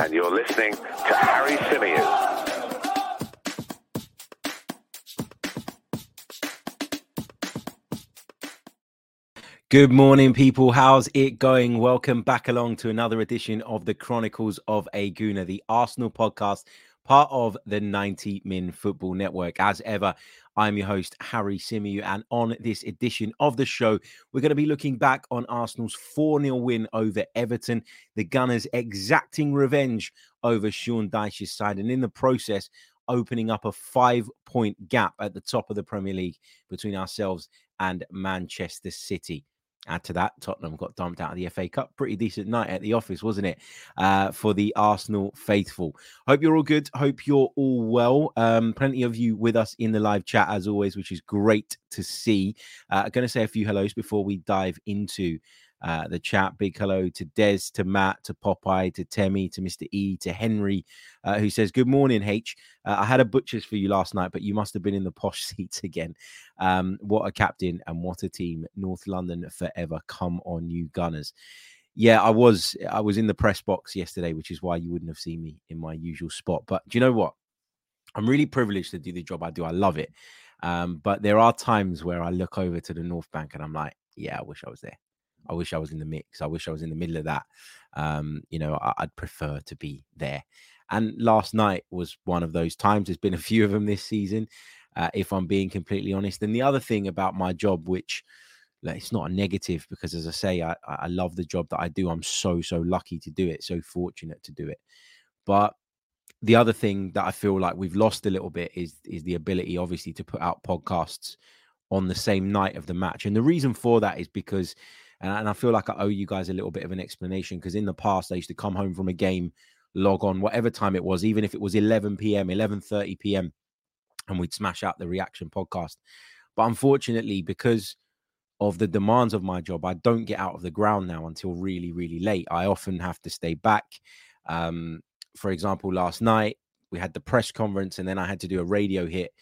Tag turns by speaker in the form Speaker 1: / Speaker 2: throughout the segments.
Speaker 1: and you're listening to Harry Symeou.
Speaker 2: Good morning, people. How's it going? Welcome back along to another edition of the Chronicles of a Gooner, the Arsenal podcast, part of the 90 Min Football Network. As ever, I'm your host, Harry Symeou, and on this edition of the show, we're going to be looking back on Arsenal's 4 0 win over Everton, the Gunners exacting revenge over Sean Dyche's side, and in the process, opening up a five point gap at the top of the Premier League between ourselves and Manchester City. Add to that, Tottenham got dumped out of the FA Cup. Pretty decent night at the office, wasn't it? Uh, for the Arsenal faithful. Hope you're all good. Hope you're all well. Um, plenty of you with us in the live chat as always, which is great to see. Uh, I'm going to say a few hellos before we dive into uh, the chat. Big hello to Des, to Matt, to Popeye, to Temi, to Mr. E, to Henry, uh, who says, Good morning, H. Uh, I had a butcher's for you last night, but you must have been in the posh seats again. Um, what a captain and what a team. North London forever. Come on, you Gunners. Yeah, I was I was in the press box yesterday, which is why you wouldn't have seen me in my usual spot. But do you know what? I'm really privileged to do the job I do. I love it. Um, but there are times where I look over to the North Bank and I'm like, yeah, I wish I was there. I wish I was in the mix. I wish I was in the middle of that. Um, you know, I, would prefer to be there. And last night was one of those times. There's been a few of them this season, uh, if I'm being completely honest. And the other thing about my job, which like, it's not a negative because, as I say, I, I love the job that I do. I'm so, so lucky to do it, so fortunate to do it. But the other thing that I feel like we've lost a little bit is is the ability, obviously, to put out podcasts on the same night of the match. And the reason for that is because and, and I feel like I owe you guys a little bit of an explanation because in the past I used to come home from a game, log on whatever time it was, even if it was 11 p.m., 11:30 p.m., and we'd smash out the reaction podcast. But unfortunately, because of the demands of my job, I don't get out of the ground now until really, really late. I often have to stay back. Um, for example, last night we had the press conference, and then I had to do a radio hit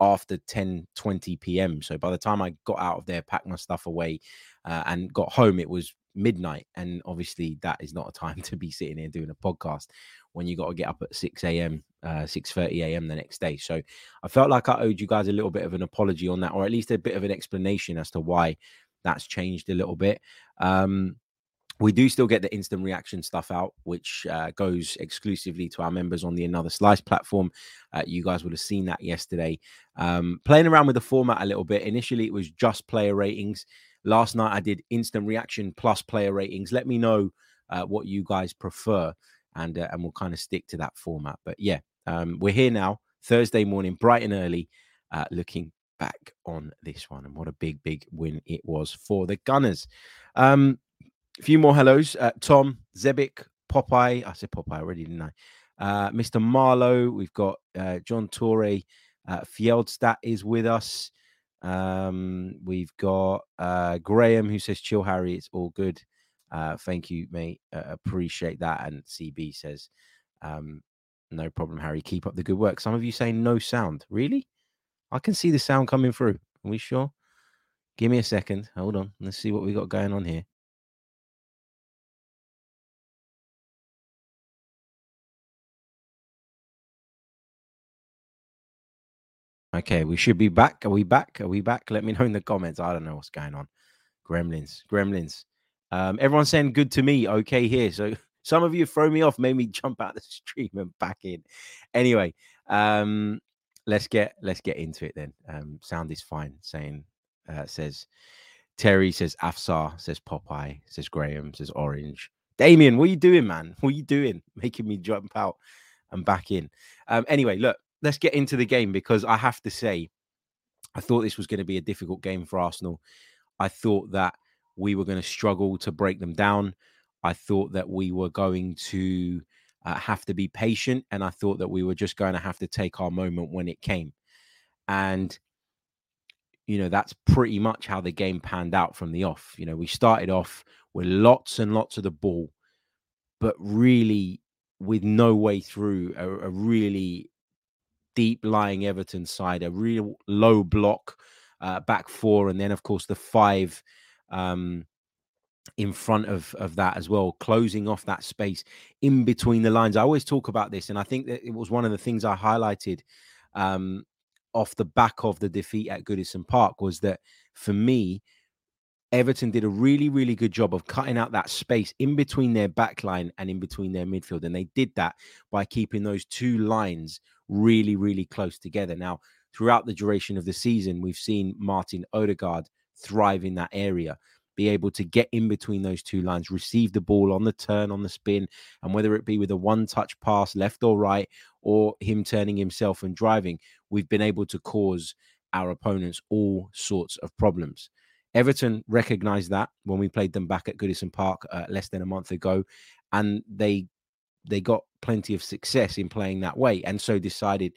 Speaker 2: after 10 20 p.m. So by the time I got out of there, packed my stuff away, uh, and got home, it was midnight. And obviously, that is not a time to be sitting here doing a podcast when you got to get up at 6 a.m., uh, 6 30 a.m. the next day. So I felt like I owed you guys a little bit of an apology on that, or at least a bit of an explanation as to why that's changed a little bit. Um, we do still get the instant reaction stuff out, which uh, goes exclusively to our members on the Another Slice platform. Uh, you guys would have seen that yesterday. Um, playing around with the format a little bit. Initially, it was just player ratings. Last night I did instant reaction plus player ratings. Let me know uh, what you guys prefer, and uh, and we'll kind of stick to that format. But yeah, um, we're here now, Thursday morning, bright and early, uh, looking back on this one, and what a big, big win it was for the Gunners. Um, a few more hellos, uh, Tom Zebik, Popeye. I said Popeye already, didn't I? Uh, Mr. Marlowe. We've got uh, John Torre. Uh, is with us. Um, we've got uh, Graham who says, "Chill, Harry. It's all good." Uh, thank you, mate. Uh, appreciate that. And CB says, um, "No problem, Harry. Keep up the good work." Some of you say no sound. Really? I can see the sound coming through. Are we sure? Give me a second. Hold on. Let's see what we got going on here. Okay, we should be back. Are we back? Are we back? Let me know in the comments. I don't know what's going on. Gremlins, gremlins. Um, everyone's saying good to me. Okay, here. So some of you throw me off, made me jump out the stream and back in. Anyway, um, let's get let's get into it then. Um, sound is fine. Saying uh, says Terry says Afsar says Popeye says Graham says Orange. Damien, what are you doing, man? What are you doing? Making me jump out and back in. Um, anyway, look, let's get into the game because I have to say, I thought this was going to be a difficult game for Arsenal. I thought that we were going to struggle to break them down. I thought that we were going to uh, have to be patient, and I thought that we were just going to have to take our moment when it came. And you know that's pretty much how the game panned out from the off. You know, we started off with lots and lots of the ball, but really with no way through a, a really deep lying Everton side, a real low block uh, back four, and then of course the five um, in front of of that as well, closing off that space in between the lines. I always talk about this, and I think that it was one of the things I highlighted um, off the back of the defeat at Goodison Park was that for me. Everton did a really, really good job of cutting out that space in between their back line and in between their midfield. And they did that by keeping those two lines really, really close together. Now, throughout the duration of the season, we've seen Martin Odegaard thrive in that area, be able to get in between those two lines, receive the ball on the turn, on the spin, and whether it be with a one touch pass, left or right, or him turning himself and driving, we've been able to cause our opponents all sorts of problems. Everton recognized that when we played them back at Goodison Park uh, less than a month ago, and they they got plenty of success in playing that way and so decided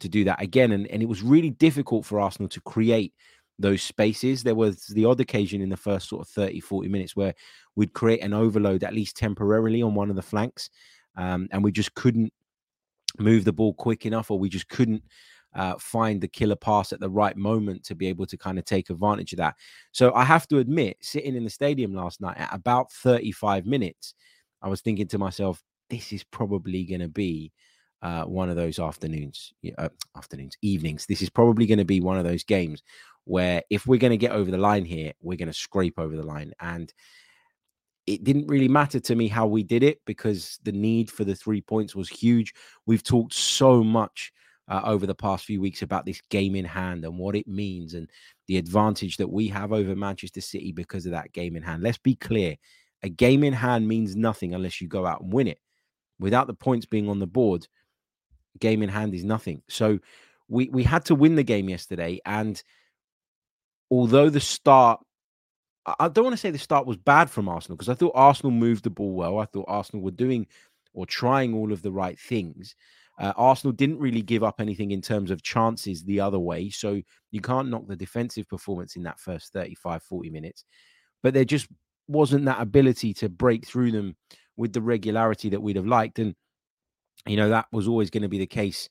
Speaker 2: to do that again and, and it was really difficult for arsenal to create those spaces. There was the odd occasion in the first sort of 30 40 minutes where we'd create an overload at least temporarily on one of the flanks um, and we just couldn't move the ball quick enough or we just couldn't uh, find the killer pass at the right moment to be able to kind of take advantage of that so i have to admit sitting in the stadium last night at about 35 minutes i was thinking to myself this is probably going to be uh, one of those afternoons, uh, afternoons, evenings. This is probably going to be one of those games where if we're going to get over the line here, we're going to scrape over the line. And it didn't really matter to me how we did it because the need for the three points was huge. We've talked so much uh, over the past few weeks about this game in hand and what it means and the advantage that we have over Manchester City because of that game in hand. Let's be clear a game in hand means nothing unless you go out and win it without the points being on the board, game in hand is nothing. So we we had to win the game yesterday, and although the start, I don't want to say the start was bad from Arsenal because I thought Arsenal moved the ball well. I thought Arsenal were doing or trying all of the right things. Uh, Arsenal didn't really give up anything in terms of chances the other way. So you can't knock the defensive performance in that first 35, 40 minutes. But there just wasn't that ability to break through them with the regularity that we'd have liked. And, you know, that was always going to be the case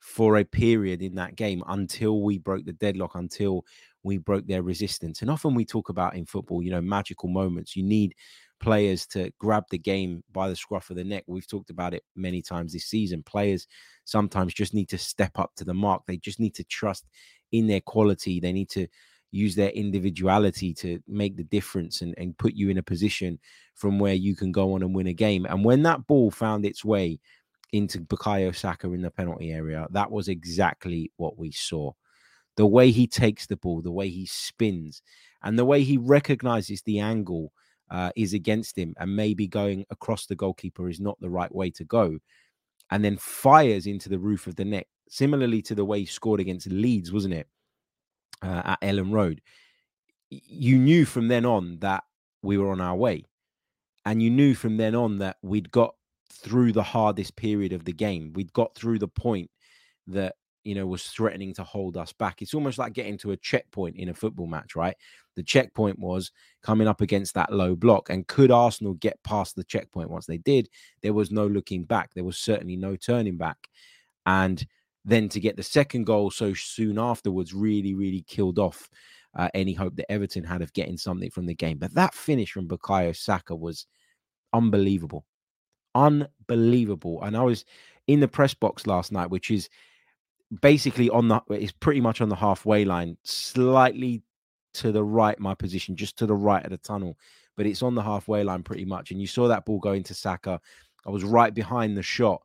Speaker 2: for a period in that game until we broke the deadlock, until we broke their resistance. And often we talk about in football, you know, magical moments. You need players to grab the game by the scruff of the neck. We've talked about it many times this season. Players sometimes just need to step up to the mark. They just need to trust in their quality. They need to use their individuality to make the difference and, and put you in a position from where you can go on and win a game. And when that ball found its way into Bukayo Saka in the penalty area, that was exactly what we saw. The way he takes the ball, the way he spins, and the way he recognizes the angle uh, is against him, and maybe going across the goalkeeper is not the right way to go, and then fires into the roof of the net, similarly to the way he scored against Leeds, wasn't it? uh, at Elland Road, you knew from then on that we were on our way. And you knew from then on that we'd got through the hardest period of the game. We'd got through the point that, you know, was threatening to hold us back. It's almost like getting to a checkpoint in a football match, right? The checkpoint was coming up against that low block. And could Arsenal get past the checkpoint? Once they did, there was no looking back. There was certainly no turning back. And then to get the second goal so soon afterwards really, really killed off uh, any hope that Everton had of getting something from the game. But that finish from Bukayo Saka was unbelievable. Unbelievable. And I was in the press box last night, which is basically on the it's pretty much on the halfway line, slightly to the right, my position, just to the right of the tunnel. But it's on the halfway line pretty much. And you saw that ball go into Saka. I was right behind the shot.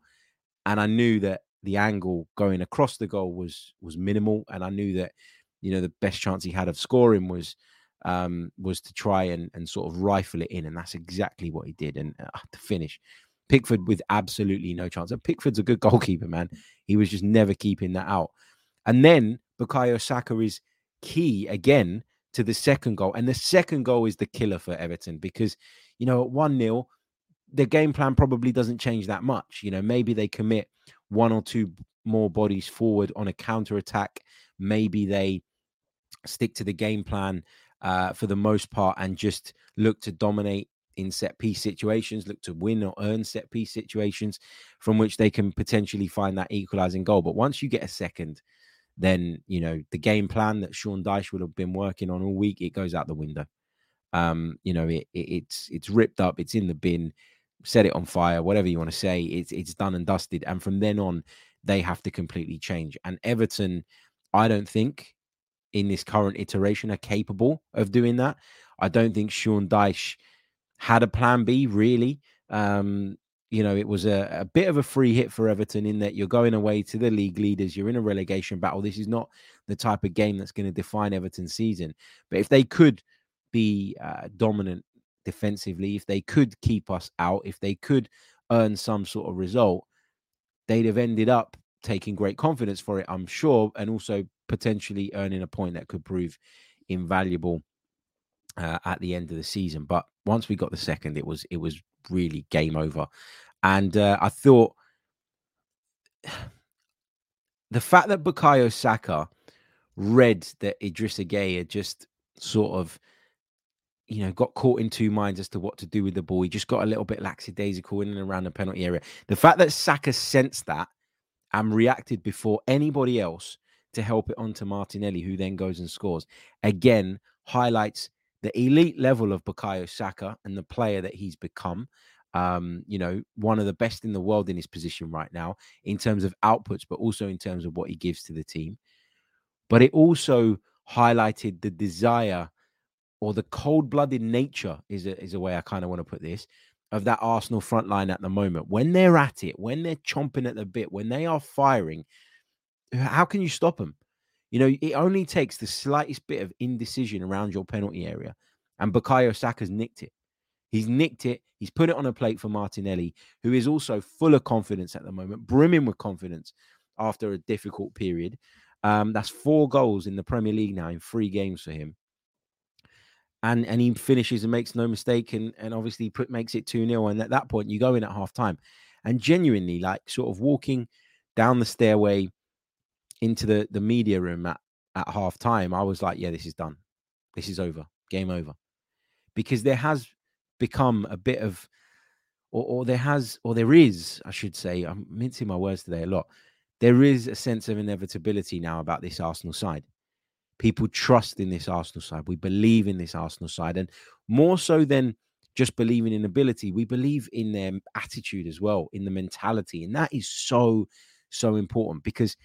Speaker 2: And I knew that the angle going across the goal was was minimal. And I knew that, you know, the best chance he had of scoring was um was to try and and sort of rifle it in. And that's exactly what he did. And uh, to finish Pickford with absolutely no chance. And Pickford's a good goalkeeper, man. He was just never keeping that out. And then Bukayo Saka is key again to the second goal. And the second goal is the killer for Everton because, you know, at 1 0, the game plan probably doesn't change that much. You know, maybe they commit one or two more bodies forward on a counter attack. Maybe they stick to the game plan uh, for the most part and just look to dominate in set piece situations, look to win or earn set piece situations from which they can potentially find that equalizing goal. But once you get a second, then you know the game plan that Sean Dyche would have been working on all week, it goes out the window. Um, you know, it, it, it's it's ripped up, it's in the bin, set it on fire, whatever you want to say, it's it's done and dusted. And from then on, they have to completely change. And Everton, I don't think in this current iteration are capable of doing that. I don't think Sean Dyche had a plan B, really. Um, you know, it was a, a, bit of a free hit for Everton in that you're going away to the league leaders, you're in a relegation battle. This is not the type of game that's going to define Everton's season. But if they could be uh, dominant defensively, if they could keep us out, if they could earn some sort of result, they'd have ended up taking great confidence for it, I'm sure, and also potentially earning a point that could prove invaluable uh, at the end of the season. But once we got the second, it was it was really game over. And uh, I thought the fact that Bukayo Saka read that Idrissa Gueye had just sort of, you know, got caught in two minds as to what to do with the ball. He just got a little bit lackadaisical in and around the penalty area. The fact that Saka sensed that and reacted before anybody else to help it onto Martinelli, who then goes and scores, again highlights the elite level of Bukayo Saka and the player that he's become. Um, you know, one of the best in the world in his position right now in terms of outputs, but also in terms of what he gives to the team. But it also highlighted the desire or the cold-blooded nature is a, is a way I kind of want to put this of that Arsenal front line at the moment. When they're at it, when they're chomping at the bit, when they are firing, how can you stop them? You know, it only takes the slightest bit of indecision around your penalty area, and Bukayo Saka's nicked it. He's nicked it. He's put it on a plate for Martinelli, who is also full of confidence at the moment, brimming with confidence after a difficult period. Um, that's four goals in the Premier League now in three games for him. And and he finishes and makes no mistake and, and obviously put makes it 2 0. And at that point, you go in at half time and genuinely, like, sort of walking down the stairway into the the media room at at half time, I was like, yeah, this is done. This is over. Game over. Because there has become a bit of or, or there has or there is, I should say, I'm mincing my words today a lot. There is a sense of inevitability now about this Arsenal side. People trust in this Arsenal side. We believe in this Arsenal side. And more so than just believing in ability, we believe in their attitude as well, in the mentality. And that is so, so important because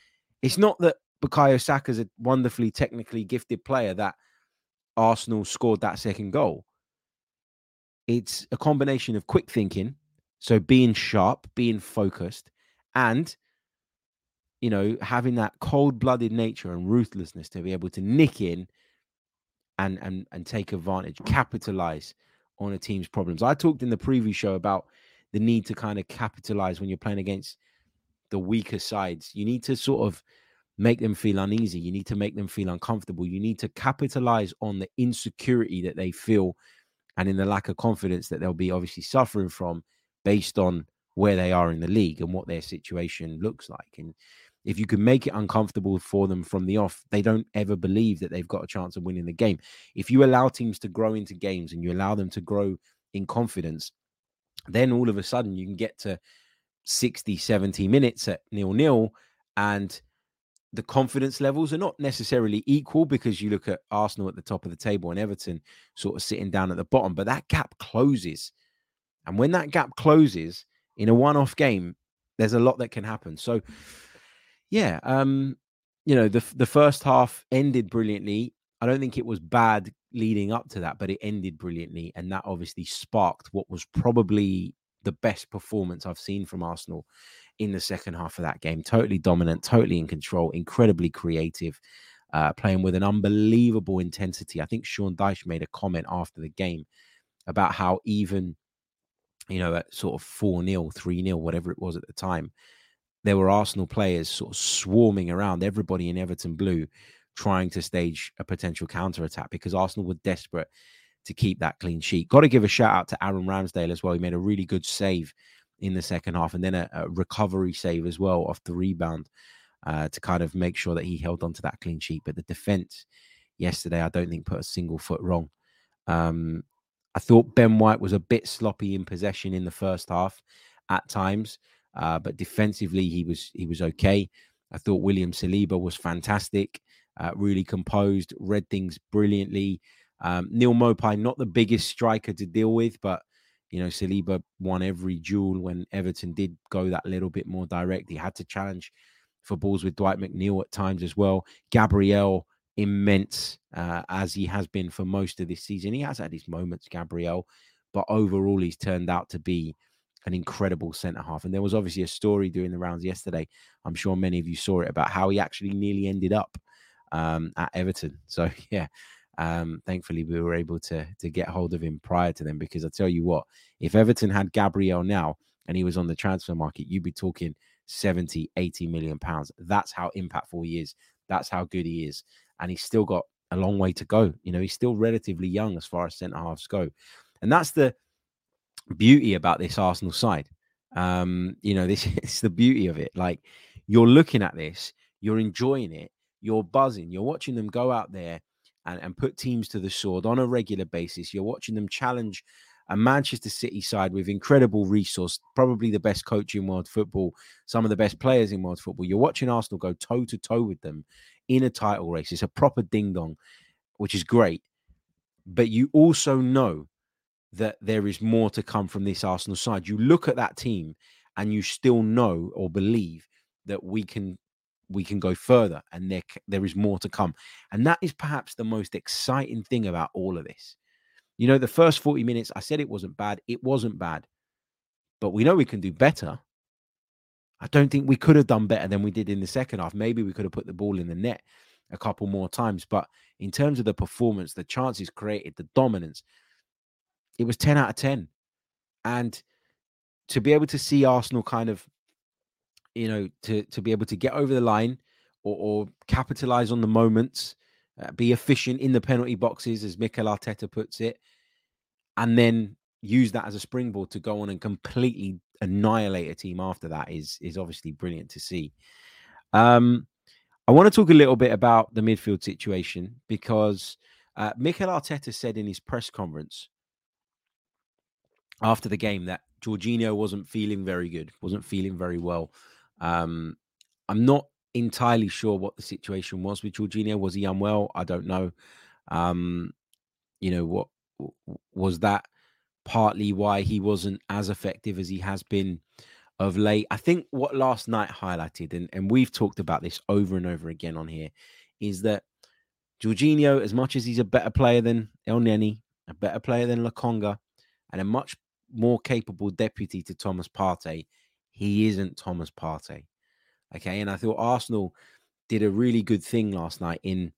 Speaker 2: it's not that Bukayo Saka is a wonderfully technically gifted player that Arsenal scored that second goal. It's a combination of quick thinking, so being sharp, being focused, and you know having that cold-blooded nature and ruthlessness to be able to nick in and and and take advantage, capitalize on a team's problems. I talked in the preview show about the need to kind of capitalize when you're playing against the weaker sides. You need to sort of make them feel uneasy. You need to make them feel uncomfortable. You need to capitalize on the insecurity that they feel and in the lack of confidence that they'll be obviously suffering from based on where they are in the league and what their situation looks like. And if you can make it uncomfortable for them from the off, they don't ever believe that they've got a chance of winning the game. If you allow teams to grow into games and you allow them to grow in confidence, then all of a sudden you can get to 60, 70 minutes at nil nil and the confidence levels are not necessarily equal because you look at Arsenal at the top of the table and Everton sort of sitting down at the bottom, but that gap closes. And when that gap closes in a one off game, there's a lot that can happen. So, yeah, um, you know, the the first half ended brilliantly. I don't think it was bad leading up to that, but it ended brilliantly, and that obviously sparked what was probably the best performance I've seen from Arsenal in the second half of that game. Totally dominant, totally in control, incredibly creative, uh, playing with an unbelievable intensity. I think Sean Dyche made a comment after the game about how even, you know, at sort of 4 0, 3 0, whatever it was at the time, there were Arsenal players sort of swarming around everybody in Everton Blue trying to stage a potential counter attack because Arsenal were desperate to keep that clean sheet. Got to give a shout out to Aaron Ramsdale as well. He made a really good save in the second half, and then a, a recovery save as well off the rebound uh, to kind of make sure that he held on to that clean sheet. But the defense yesterday, I don't think put a single foot wrong. Um, I thought Ben White was a bit sloppy in possession in the first half at times, uh, but defensively he was he was okay. I thought William Saliba was fantastic, uh, really composed, read things brilliantly. Um, Neal Maupay, not the biggest striker to deal with, but you know, Saliba won every duel when Everton did go that little bit more direct. He had to challenge for balls with Dwight McNeil at times as well. Gabriel, immense uh, as he has been for most of this season. He has had his moments, Gabriel, but overall, he's turned out to be an incredible centre half. And there was obviously a story doing the rounds yesterday. I'm sure many of you saw it about how he actually nearly ended up um, at Everton. So, yeah, um, thankfully, we were able to to get hold of him prior to them because I tell you what, if Everton had Gabriel now and he was on the transfer market, you'd be talking 70, 80 million pounds. That's how impactful he is. That's how good he is. And he's still got a long way to go. You know, he's still relatively young as far as centre halves go. And that's the beauty about this Arsenal side. Um, you know, this is the beauty of it. Like you're looking at this, you're enjoying it, you're buzzing, you're watching them go out there and, and put teams to the sword on a regular basis. You're watching them challenge a Manchester City side with incredible resource, probably the best coach in world football, some of the best players in world football. You're watching Arsenal go toe to toe with them in a title race. It's a proper ding dong, which is great. But you also know that there is more to come from this Arsenal side. You look at that team and you still know or believe that we can we can go further and there there is more to come. And that is perhaps the most exciting thing about all of this. You know the first 40 minutes i said it wasn't bad it wasn't bad but we know we can do better. I don't think we could have done better than we did in the second half. Maybe we could have put the ball in the net a couple more times but in terms of the performance the chances created the dominance it was 10 out of 10 and to be able to see arsenal kind of you know, to to be able to get over the line or, or capitalize on the moments, uh, be efficient in the penalty boxes, as Mikel Arteta puts it, and then use that as a springboard to go on and completely annihilate a team after that is is obviously brilliant to see. Um, I want to talk a little bit about the midfield situation because uh, Mikel Arteta said in his press conference after the game that Jorginho wasn't feeling very good, wasn't feeling very well. Um, I'm not entirely sure what the situation was with Jorginho. Was he unwell? I don't know. Um, you know what was that partly why he wasn't as effective as he has been of late. I think what last night highlighted, and, and we've talked about this over and over again on here, is that Jorginho, as much as he's a better player than Elneny, a better player than Lokonga, and a much more capable deputy to Thomas Partey, he isn't Thomas Partey. Okay. And I thought Arsenal did a really good thing last night in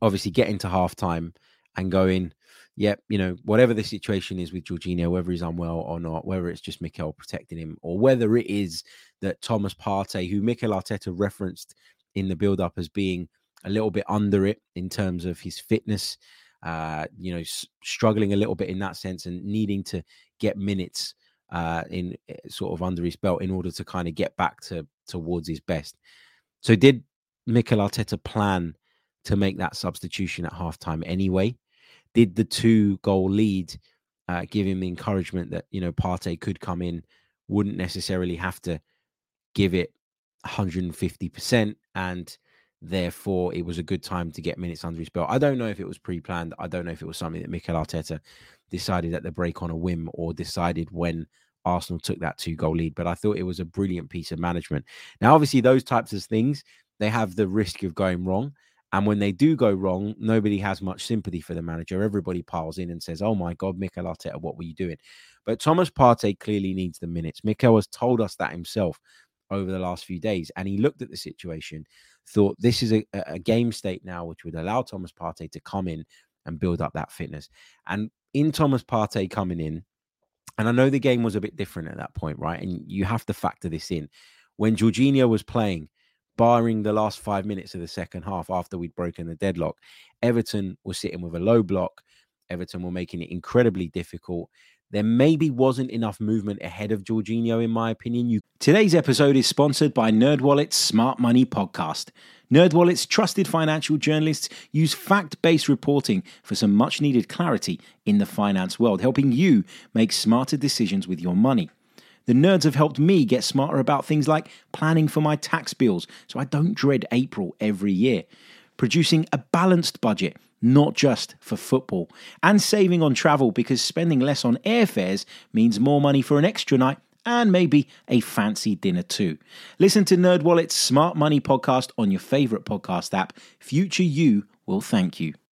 Speaker 2: obviously getting to halftime and going, yep, you know, whatever the situation is with Jorginho, whether he's unwell or not, whether it's just Mikel protecting him, or whether it is that Thomas Partey, who Mikel Arteta referenced in the build up as being a little bit under it in terms of his fitness, uh, you know, s- struggling a little bit in that sense and needing to get minutes uh, in eh, sort of under his belt in order to kind of get back to towards his best. So did Mikel Arteta plan to make that substitution at halftime anyway? Did the two goal lead uh, give him the encouragement that you know Partey could come in, wouldn't necessarily have to give it 150%, and therefore it was a good time to get minutes under his belt. I don't know if it was pre-planned. I don't know if it was something that Mikel Arteta decided at the break on a whim or decided when Arsenal took that two goal lead. But I thought it was a brilliant piece of management. Now, obviously, those types of things they have the risk of going wrong. And when they do go wrong, nobody has much sympathy for the manager. Everybody piles in and says, "Oh my God, Mikel Arteta, what were you doing?" But Thomas Partey clearly needs the minutes. Mikel has told us that himself over the last few days, and he looked at the situation, thought this is a, a game state now which would allow Thomas Partey to come in and build up that fitness. And in Thomas Partey coming in, and I know the game was a bit different at that point, right? And you have to factor this in. When Jorginho was playing, barring the last five minutes of the second half after we'd broken the deadlock, Everton was sitting with a low block. Everton were making it incredibly difficult. There maybe wasn't enough movement ahead of Jorginho, in my opinion. You...
Speaker 3: Today's episode is sponsored by NerdWallet's Smart Money Podcast. NerdWallet's trusted financial journalists use fact-based reporting for some much-needed clarity in the finance world, helping you make smarter decisions with your money. The nerds have helped me get smarter about things like planning for my tax bills so I don't dread April every year, producing a balanced budget, not just for football, and saving on travel because spending less on airfares means more money for an extra night and maybe a fancy dinner too. Listen to NerdWallet's Smart Money podcast on your favorite podcast app. Future you will thank you.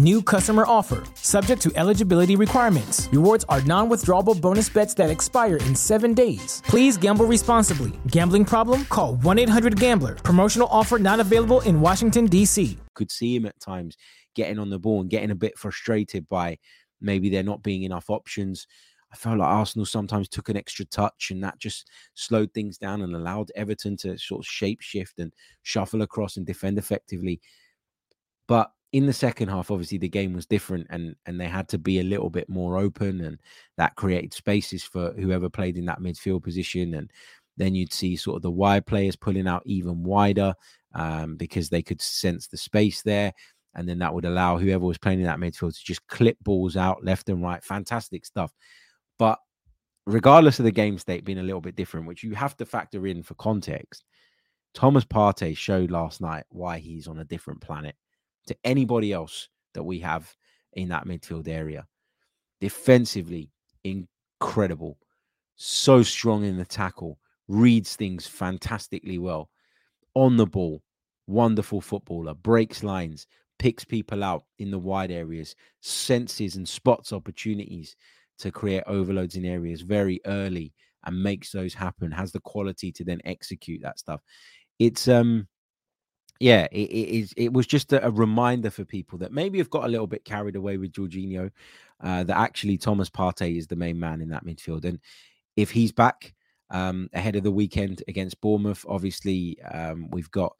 Speaker 4: New customer offer, subject to eligibility requirements. Rewards are non withdrawable bonus bets that expire in seven days. Please gamble responsibly. Gambling problem? Call 1 800 Gambler. Promotional offer not available in Washington, D.C.
Speaker 2: Could see him at times getting on the ball and getting a bit frustrated by maybe there not being enough options. I felt like Arsenal sometimes took an extra touch and that just slowed things down and allowed Everton to sort of shape shift and shuffle across and defend effectively. But in the second half, obviously the game was different and and they had to be a little bit more open and that created spaces for whoever played in that midfield position. And then you'd see sort of the wide players pulling out even wider um, because they could sense the space there. And then that would allow whoever was playing in that midfield to just clip balls out left and right. Fantastic stuff. But regardless of the game state being a little bit different, which you have to factor in for context, Thomas Partey showed last night why he's on a different planet to anybody else that we have in that midfield area. Defensively, incredible. So strong in the tackle, reads things fantastically well. On the ball, wonderful footballer, breaks lines, picks people out in the wide areas, senses and spots opportunities to create overloads in areas very early and makes those happen, has the quality to then execute that stuff. It's um yeah, it, it is. It was just a, a, reminder for people that maybe have got a little bit carried away with Jorginho, uh, that actually Thomas Partey is the main man in that midfield, and if he's back um, ahead of the weekend against Bournemouth, obviously um, we've got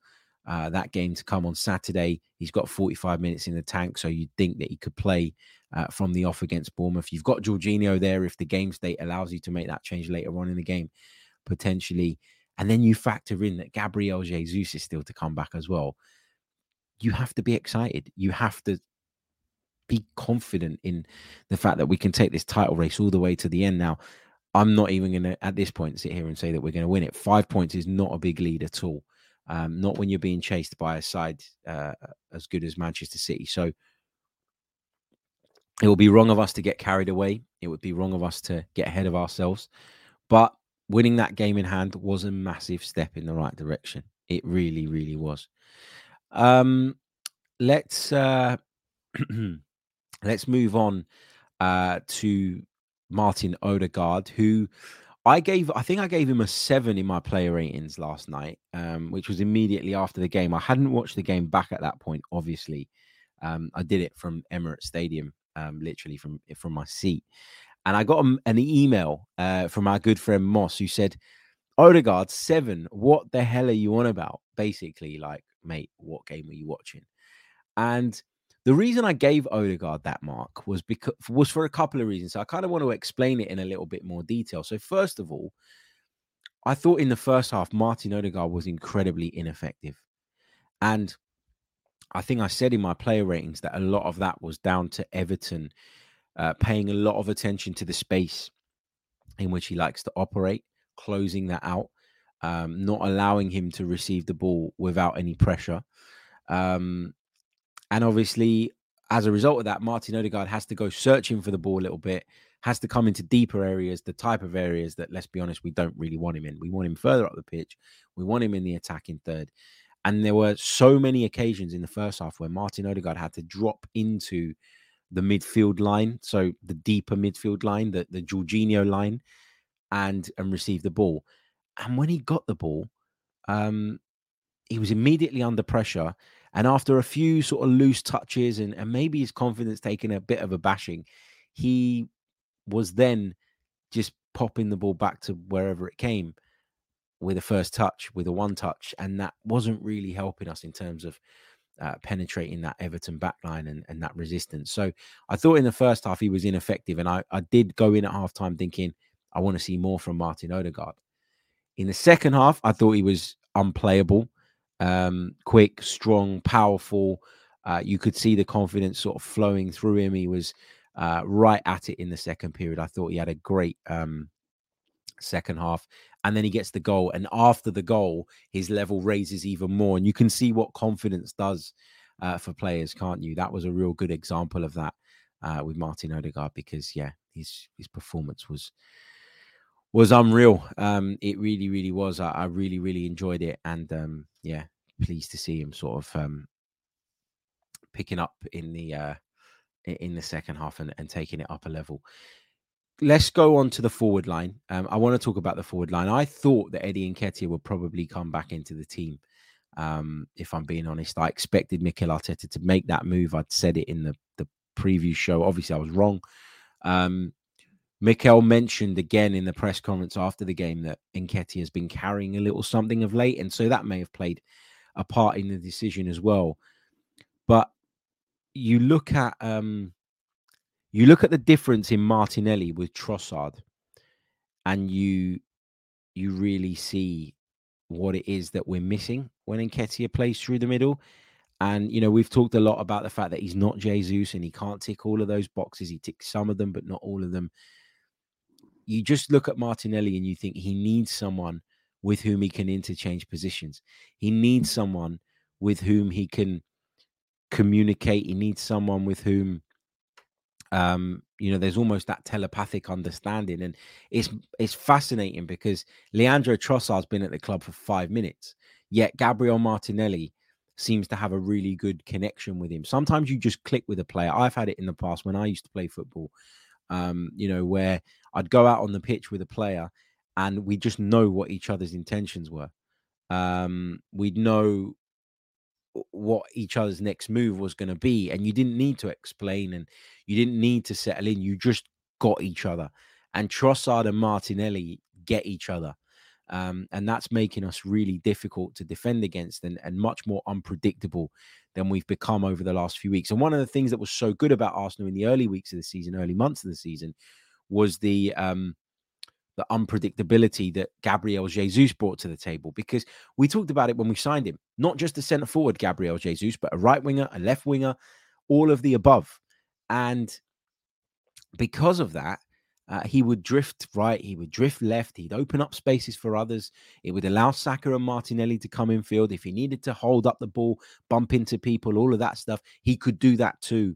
Speaker 2: uh, that game to come on Saturday. He's got 45 minutes in the tank, so you'd think that he could play uh, from the off against Bournemouth. You've got Jorginho there if the game state allows you to make that change later on in the game, potentially. And then you factor in that Gabriel Jesus is still to come back as well. You have to be excited. You have to be confident in the fact that we can take this title race all the way to the end. Now, I'm not even going to, at this point, sit here and say that we're going to win it. Five points is not a big lead at all. Um, not when you're being chased by a side uh, as good as Manchester City. So it would be wrong of us to get carried away. It would be wrong of us to get ahead of ourselves. But winning that game in hand was a massive step in the right direction. It really, really was. Um, let's uh, let's move on uh, to Martin Odegaard, who I gave, I think I gave him a seven in my player ratings last night, um, which was immediately after the game. I hadn't watched the game back at that point, obviously. Um, I did it from Emirates Stadium, um, literally from from my seat, and I got an email uh, from our good friend Moss who said, "Odegaard seven, what the hell are you on about?" Basically, like, mate, what game were you watching? And the reason I gave Odegaard that mark was because was for a couple of reasons. So I kind of want to explain it in a little bit more detail. So first of all, I thought in the first half Martin Odegaard was incredibly ineffective, and I think I said in my player ratings that a lot of that was down to Everton uh, paying a lot of attention to the space in which he likes to operate, closing that out, um, not allowing him to receive the ball without any pressure. Um, and obviously, as a result of that, Martin Odegaard has to go searching for the ball a little bit, has to come into deeper areas, the type of areas that, let's be honest, we don't really want him in. We want him further up the pitch. We want him in the attacking third. And there were so many occasions in the first half where Martin Odegaard had to drop into the midfield line, so the deeper midfield line, the, the Jorginho line, and and receive the ball. And when he got the ball, um, he was immediately under pressure and after a few sort of loose touches and, and maybe his confidence taking a bit of a bashing, he was then just popping the ball back to wherever it came with a first touch, with a one touch. And that wasn't really helping us in terms of uh, penetrating that Everton backline and, and that resistance. So I thought in the first half he was ineffective. And I, I did go in at halftime thinking, I want to see more from Martin Odegaard. In the second half, I thought he was unplayable um, quick, strong, powerful. Uh, you could see the confidence sort of flowing through him. He was uh, right at it in the second period. I thought he had a great um, second half. And then he gets the goal. And after the goal, his level raises even more. And you can see what confidence does uh, for players, can't you? That was a real good example of that uh, with Martin Odegaard because, yeah, his his performance was was unreal. Um, it really, really was. I, I really, really enjoyed it, and um, yeah, pleased to see him sort of um, picking up in the uh, in the second half and, and taking it up a level. Let's go on to the forward line. Um, I want to talk about the forward line. I thought that Eddie Nketiah would probably come back into the team. Um, if I'm being honest, I expected Mikel Arteta to make that move. I'd said it in the the preview show. Obviously, I was wrong. Um, Mikel mentioned again in the press conference after the game that Nketiah has been carrying a little something of late, and so that may have played a part in the decision as well. But you look at um, you look at the difference in Martinelli with Trossard, and you you really see what it is that we're missing when Nketiah plays through the middle. And you know, we've talked a lot about the fact that he's not Jesus and he can't tick all of those boxes. He ticks some of them, but not all of them you just look at Martinelli and you think he needs someone with whom he can interchange positions. He needs someone with whom he can communicate. He needs someone with whom um you know there's almost that telepathic understanding and it's it's fascinating because Leandro Trossard's been at the club for 5 minutes yet Gabriel Martinelli seems to have a really good connection with him sometimes you just click with a player I've had it in the past when I used to play football um, you know, where I'd go out on the pitch with a player and we just know what each other's intentions were. Um, we'd know what each other's next move was going to be, and you didn't need to explain and you didn't need to settle in. You just got each other. And Trossard and Martinelli get each other. Um, and that's making us really difficult to defend against and, and much more unpredictable than we've become over the last few weeks. And one of the things that was so good about Arsenal in the early weeks of the season, early months of the season, was the um, the unpredictability that Gabriel Jesus brought to the table. Because we talked about it when we signed him, not just a centre forward, Gabriel Jesus, but a right winger, a left winger, all of the above. And because of that, uh, he would drift right, he would drift left, he'd open up spaces for others. It would allow Saka and Martinelli to come in field. If he needed to hold up the ball, bump into people, all of that stuff, he could do that too.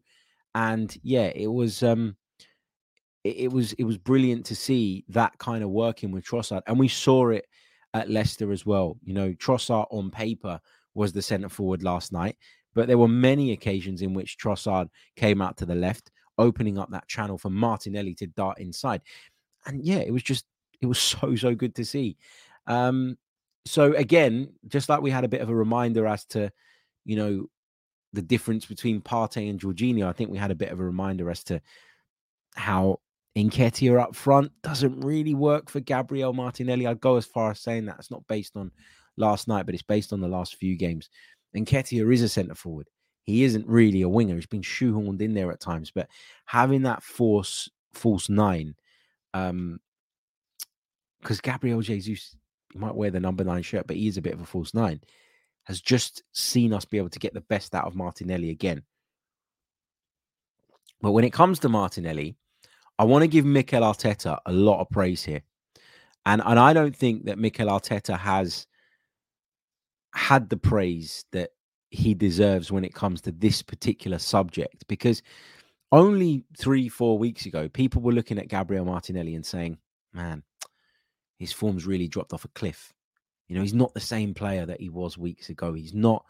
Speaker 2: And yeah, it was um it, it, was it was brilliant to see that kind of working with Trossard, and we saw it at Leicester as well. You know, Trossard on paper was the centre forward last night, but there were many occasions in which Trossard came out to the left, opening up that channel for Martinelli to dart inside. And yeah, it was just it was so so good to see. Um, so again, just like we had a bit of a reminder as to, you know, the difference between Partey and Jorginho, I think we had a bit of a reminder as to how Nketiah up front doesn't really work for Gabriel Martinelli. I'd go as far as saying that it's not based on last night, but it's based on the last few games. Nketiah is a centre forward. He isn't really a winger. He's been shoehorned in there at times, but having that force false nine, um, because Gabriel Jesus might wear the number nine shirt, but he is a bit of a false nine, has just seen us be able to get the best out of Martinelli again. But when it comes to Martinelli, I want to give Mikel Arteta a lot of praise here. And and I don't think that Mikel Arteta has had the praise that he deserves when it comes to this particular subject because only 3 4 weeks ago people were looking at Gabriel Martinelli and saying, "Man, his form's really dropped off a cliff." You know, he's not the same player that he was weeks ago. He's not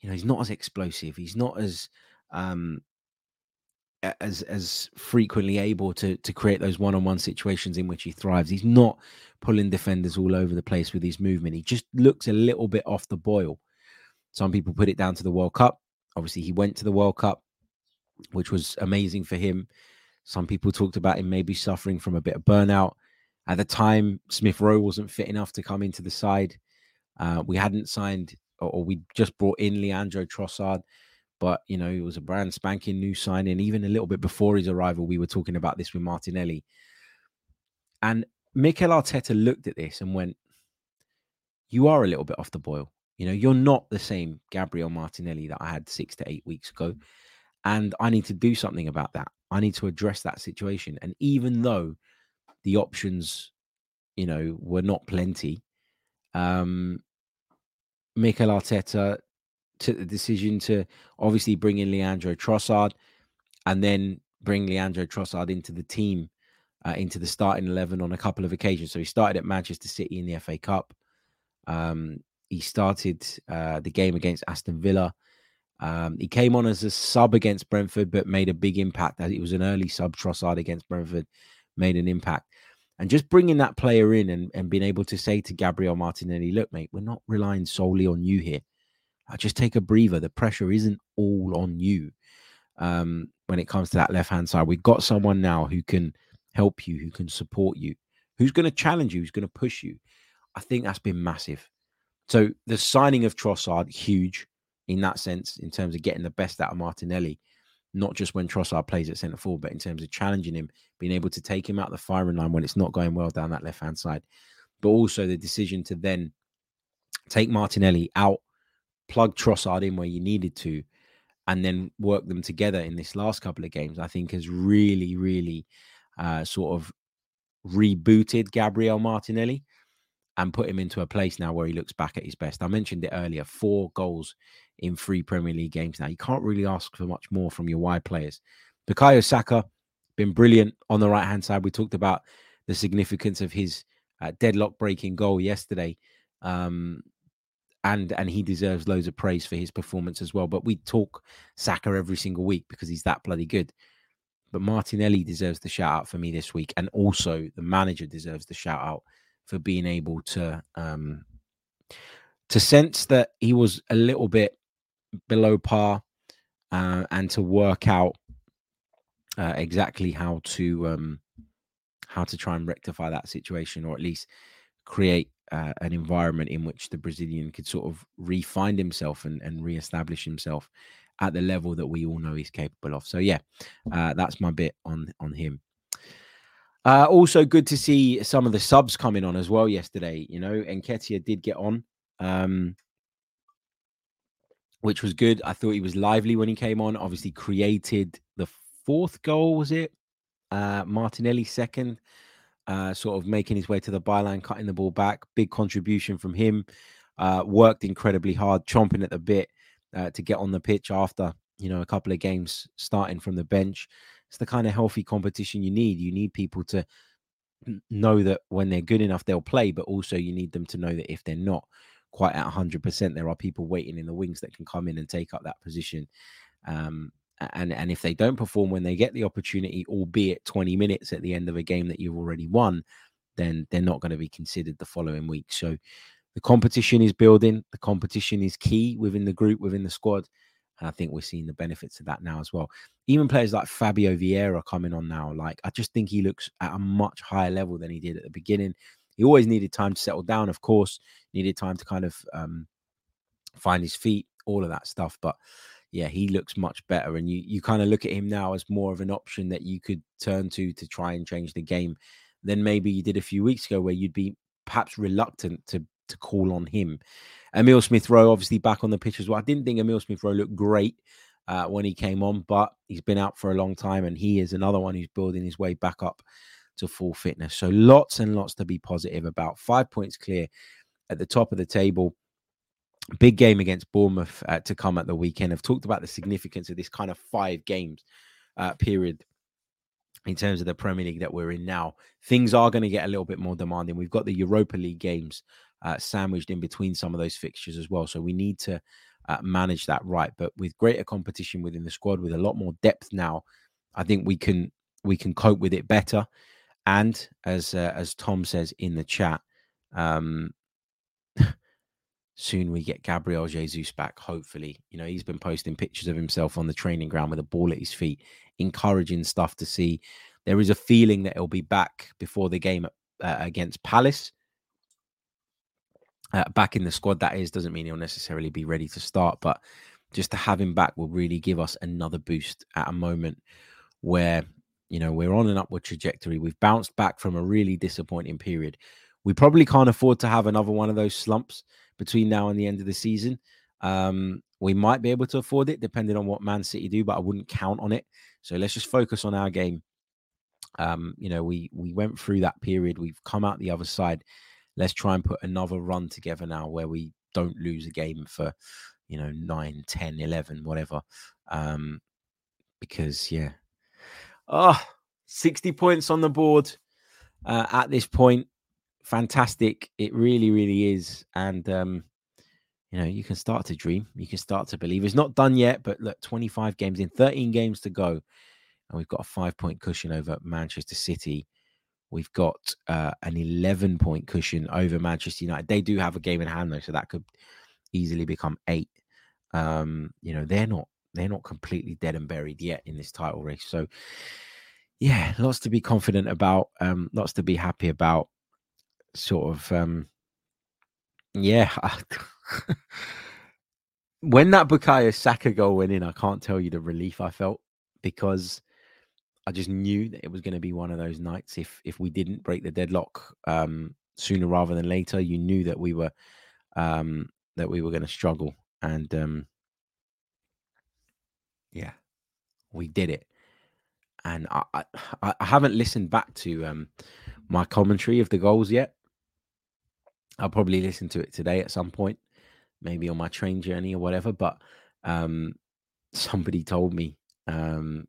Speaker 2: you know, he's not as explosive. He's not as um as as frequently able to to create those one-on-one situations in which he thrives. He's not pulling defenders all over the place with his movement. He just looks a little bit off the boil. Some people put it down to the World Cup. Obviously, he went to the World Cup, which was amazing for him. Some people talked about him maybe suffering from a bit of burnout. At the time, Smith Rowe wasn't fit enough to come into the side. Uh, we hadn't signed, or, or we just brought in Leandro Trossard but you know, it was a brand spanking new signing. Even a little bit before his arrival, we were talking about this with Martinelli. And Mikel Arteta looked at this and went, You are a little bit off the boil. You know, you're not the same Gabriel Martinelli that I had six to eight weeks ago. And I need to do something about that. I need to address that situation. And even though the options, you know, were not plenty, um, Mikel Arteta took the decision to obviously bring in Leandro Trossard and then bring Leandro Trossard into the team, uh, into the starting 11 on a couple of occasions. So he started at Manchester City in the FA Cup. Um, he started uh, the game against Aston Villa. Um, he came on as a sub against Brentford, but made a big impact. It was an early sub Trossard against Brentford, made an impact. And just bringing that player in and, and being able to say to Gabriel Martinelli, look, mate, we're not relying solely on you here. I just take a breather. The pressure isn't all on you um, when it comes to that left hand side. We've got someone now who can help you, who can support you, who's going to challenge you, who's going to push you. I think that's been massive. So the signing of Trossard, huge in that sense, in terms of getting the best out of Martinelli, not just when Trossard plays at centre forward, but in terms of challenging him, being able to take him out the firing line when it's not going well down that left hand side. But also the decision to then take Martinelli out plug Trossard in where you needed to, and then work them together in this last couple of games, I think has really, really uh, sort of rebooted Gabriel Martinelli and put him into a place now where he looks back at his best. I mentioned it earlier four goals in three Premier League games now. You can't really ask for much more from your wide players. Bukayo Saka, been brilliant on the right hand side. We talked about the significance of his uh, deadlock breaking goal yesterday. Um, and and he deserves loads of praise for his performance as well. But we talk Saka every single week because he's that bloody good. But Martinelli deserves the shout out for me this week, and also the manager deserves the shout out for being able to um to sense that he was a little bit below par uh, and to work out uh, exactly how to um how to try and rectify that situation or at least create uh, an environment in which the Brazilian could sort of re-find himself and, and re-establish himself at the level that we all know he's capable of. So yeah, uh, that's my bit on on him. Uh, also, good to see some of the subs coming on as well yesterday. You know, Nketiah did get on, um, which was good. I thought he was lively when he came on. Obviously, created the fourth goal. Was it uh, Martinelli second? Uh, sort of making his way to the byline, cutting the ball back. Big contribution from him. Uh, worked incredibly hard, chomping at the bit uh, to get on the pitch after you know a couple of games starting from the bench. it's the kind of healthy competition you need. You need people to know that when they're good enough, they'll play, but also you need them to know that if they're not quite at 100%, there are people waiting in the wings that can come in and take up that position. Um, and and if they don't perform when they get the opportunity, albeit 20 minutes at the end of a game that you've already won, then they're not going to be considered the following week. So the competition is building. The competition is key within the group, within the squad. And I think we're seeing the benefits of that now as well. Even players like Fabio Vieira coming on now, like I just think he looks at a much higher level than he did at the beginning. He always needed time to settle down, of course, needed time to kind of um, find his feet, all of that stuff. But yeah, he looks much better. And you you kind of look at him now as more of an option that you could turn to to try and change the game than maybe you did a few weeks ago, where you'd be perhaps reluctant to to call on him. Emil Smith Rowe, obviously back on the pitch as well. I didn't think Emil Smith Rowe looked great uh, when he came on, but he's been out for a long time, and he is another one who's building his way back up to full fitness. So lots and lots to be positive about. Five points clear at the top of the table. Big game against Bournemouth uh, to come at the weekend. I've talked about the significance of this kind of five games uh, period in terms of the Premier League that we're in now. Things are going to get a little bit more demanding. We've got the Europa League games uh, sandwiched in between some of those fixtures as well. So we need to uh, manage that right. But with greater competition within the squad, with a lot more depth now, I think we can we can cope with it better. And as uh, as Tom says in the chat, um, soon we get Gabriel Jesus back. Hopefully, you know he's been posting pictures of himself on the training ground with a ball at his feet, encouraging stuff to see. There is a feeling that he'll be back before the game uh, against Palace uh, back in the squad. That is doesn't mean he'll necessarily be ready to start, but just to have him back will really give us another boost at a moment where you know we're on an upward trajectory. We've bounced back from a really disappointing period. We probably can't afford to have another one of those slumps between now and the end of the season. Um, we might be able to afford it depending on what Man City do, but I wouldn't count on it. So let's just focus on our game. Um, you know, we we went through that period. We've come out the other side let's try and put another run together now where we don't lose a game for you know 9 10 11 whatever um because yeah oh 60 points on the board uh, at this point fantastic it really really is and um you know you can start to dream you can start to believe it's not done yet but look 25 games in 13 games to go and we've got a five point cushion over manchester city We've got uh, an 11 point cushion over Manchester United. They do have a game in hand though, so that could easily become eight. Um, you know, they're not they're not completely dead and buried yet in this title race. So yeah, lots to be confident about, um, lots to be happy about. Sort of um yeah. when that Bukayo Saka goal went in, I can't tell you the relief I felt because I just knew that it was going to be one of those nights. If if we didn't break the deadlock um, sooner rather than later, you knew that we were um, that we were going to struggle, and um, yeah, we did it. And I, I, I haven't listened back to um, my commentary of the goals yet. I'll probably listen to it today at some point, maybe on my train journey or whatever. But um, somebody told me um,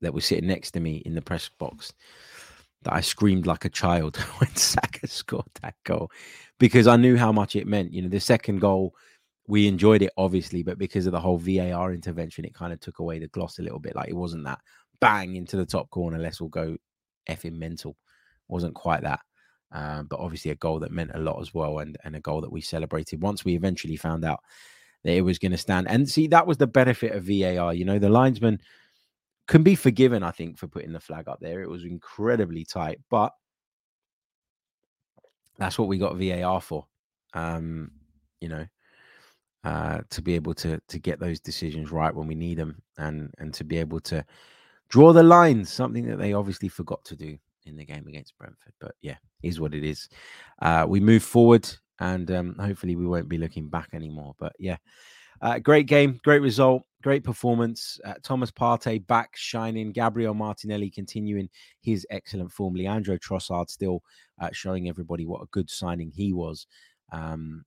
Speaker 2: that was sitting next to me in the press box that I screamed like a child when Saka scored that goal because I knew how much it meant. You know, the second goal, we enjoyed it obviously, but because of the whole VAR intervention, it kind of took away the gloss a little bit. Like it wasn't that bang into the top corner, let's all go effing mental. It wasn't quite that. Um, but obviously a goal that meant a lot as well, and, and a goal that we celebrated once we eventually found out that it was going to stand. And see, that was the benefit of VAR. You know, the linesman can be forgiven, I think, for putting the flag up there. It was incredibly tight, but that's what we got VAR for. Um, you know, uh, to be able to to get those decisions right when we need them, and and to be able to draw the lines, something that they obviously forgot to do in the game against Brentford. But yeah, is what it is. Uh, we move forward, and um, hopefully we won't be looking back anymore. But yeah, uh, great game, great result, great performance. Uh, Thomas Partey back shining. Gabriel Martinelli continuing his excellent form. Leandro Trossard still uh, showing everybody what a good signing he was. Um,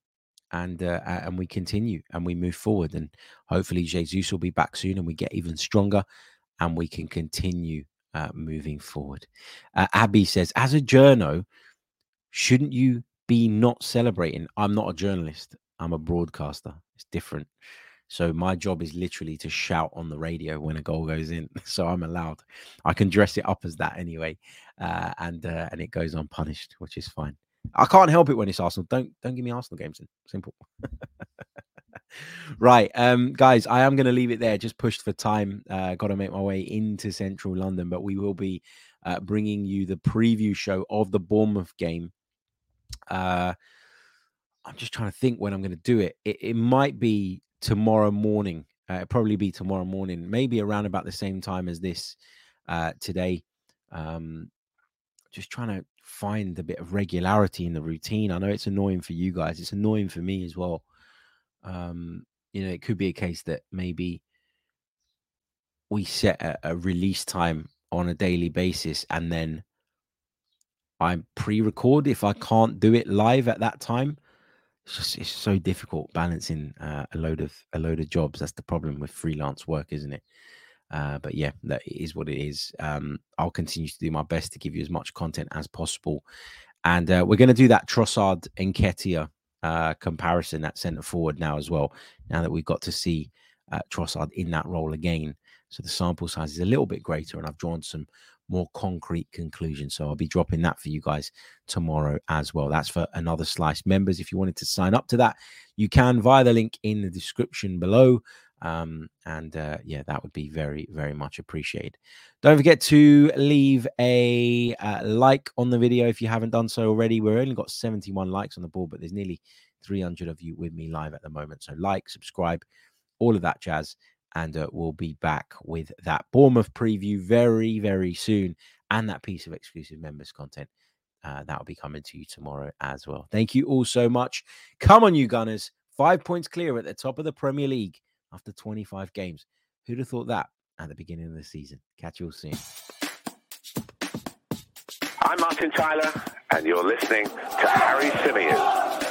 Speaker 2: and uh, and we continue and we move forward and hopefully Jesus will be back soon and we get even stronger and we can continue uh, moving forward. Uh, Abby says, as a journo, shouldn't you be not celebrating? I'm not a journalist. I'm a broadcaster. It's different. So my job is literally to shout on the radio when a goal goes in. So I'm allowed. I can dress it up as that anyway, uh, and uh, and it goes unpunished, which is fine. I can't help it when it's Arsenal. Don't don't give me Arsenal games in. Simple. right, um, guys. I am going to leave it there. Just pushed for time. Uh, Got to make my way into central London, but we will be uh, bringing you the preview show of the Bournemouth game. Uh, I'm just trying to think when I'm going to do it. It, it might be tomorrow morning. Uh, probably be tomorrow morning, maybe around about the same time as this uh, today. Um, just trying to find a bit of regularity in the routine. I know it's annoying for you guys. It's annoying for me as well. Um, you know, it could be a case that maybe we set a, a release time on a daily basis and then I pre-record if I can't do it live at that time it's just it's so difficult balancing uh, a load of a load of jobs. That's the problem with freelance work, isn't it? Uh, but yeah, that is what it is. Um, I'll continue to do my best to give you as much content as possible, and uh, we're going to do that Trossard Nketiah uh, comparison at centre forward now as well. Now that we've got to see uh, Trossard in that role again, so the sample size is a little bit greater, and I've drawn some more concrete conclusions. So I'll be dropping that for you guys tomorrow as well. That's for another slice. Members, if you wanted to sign up to that, you can via the link in the description below. Um, and uh, yeah, that would be very, very much appreciated. Don't forget to leave a uh, like on the video if you haven't done so already. We've only got 71 likes on the board, but there's nearly 300 of you with me live at the moment. So like, subscribe, all of that jazz and uh, we'll be back with that Bournemouth preview very, very soon, and that piece of exclusive members content uh, that will be coming to you tomorrow as well. Thank you all so much. Come on, you Gunners! Five points clear at the top of the Premier League after 25 games. Who'd have thought that at the beginning of the season? Catch you all soon.
Speaker 1: I'm Martin Tyler, and you're listening to Harry Symeou.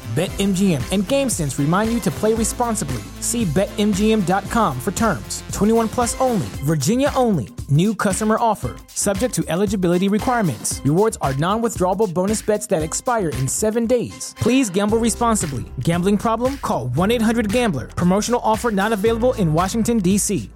Speaker 4: BetMGM and GameSense remind you to play responsibly. See BetMGM.com for terms. 21 plus only, Virginia only. New customer offer, subject to eligibility requirements. Rewards are non withdrawable bonus bets that expire in seven days. Please gamble responsibly. Gambling problem? Call 1 800 Gambler. Promotional offer not available in Washington, D.C.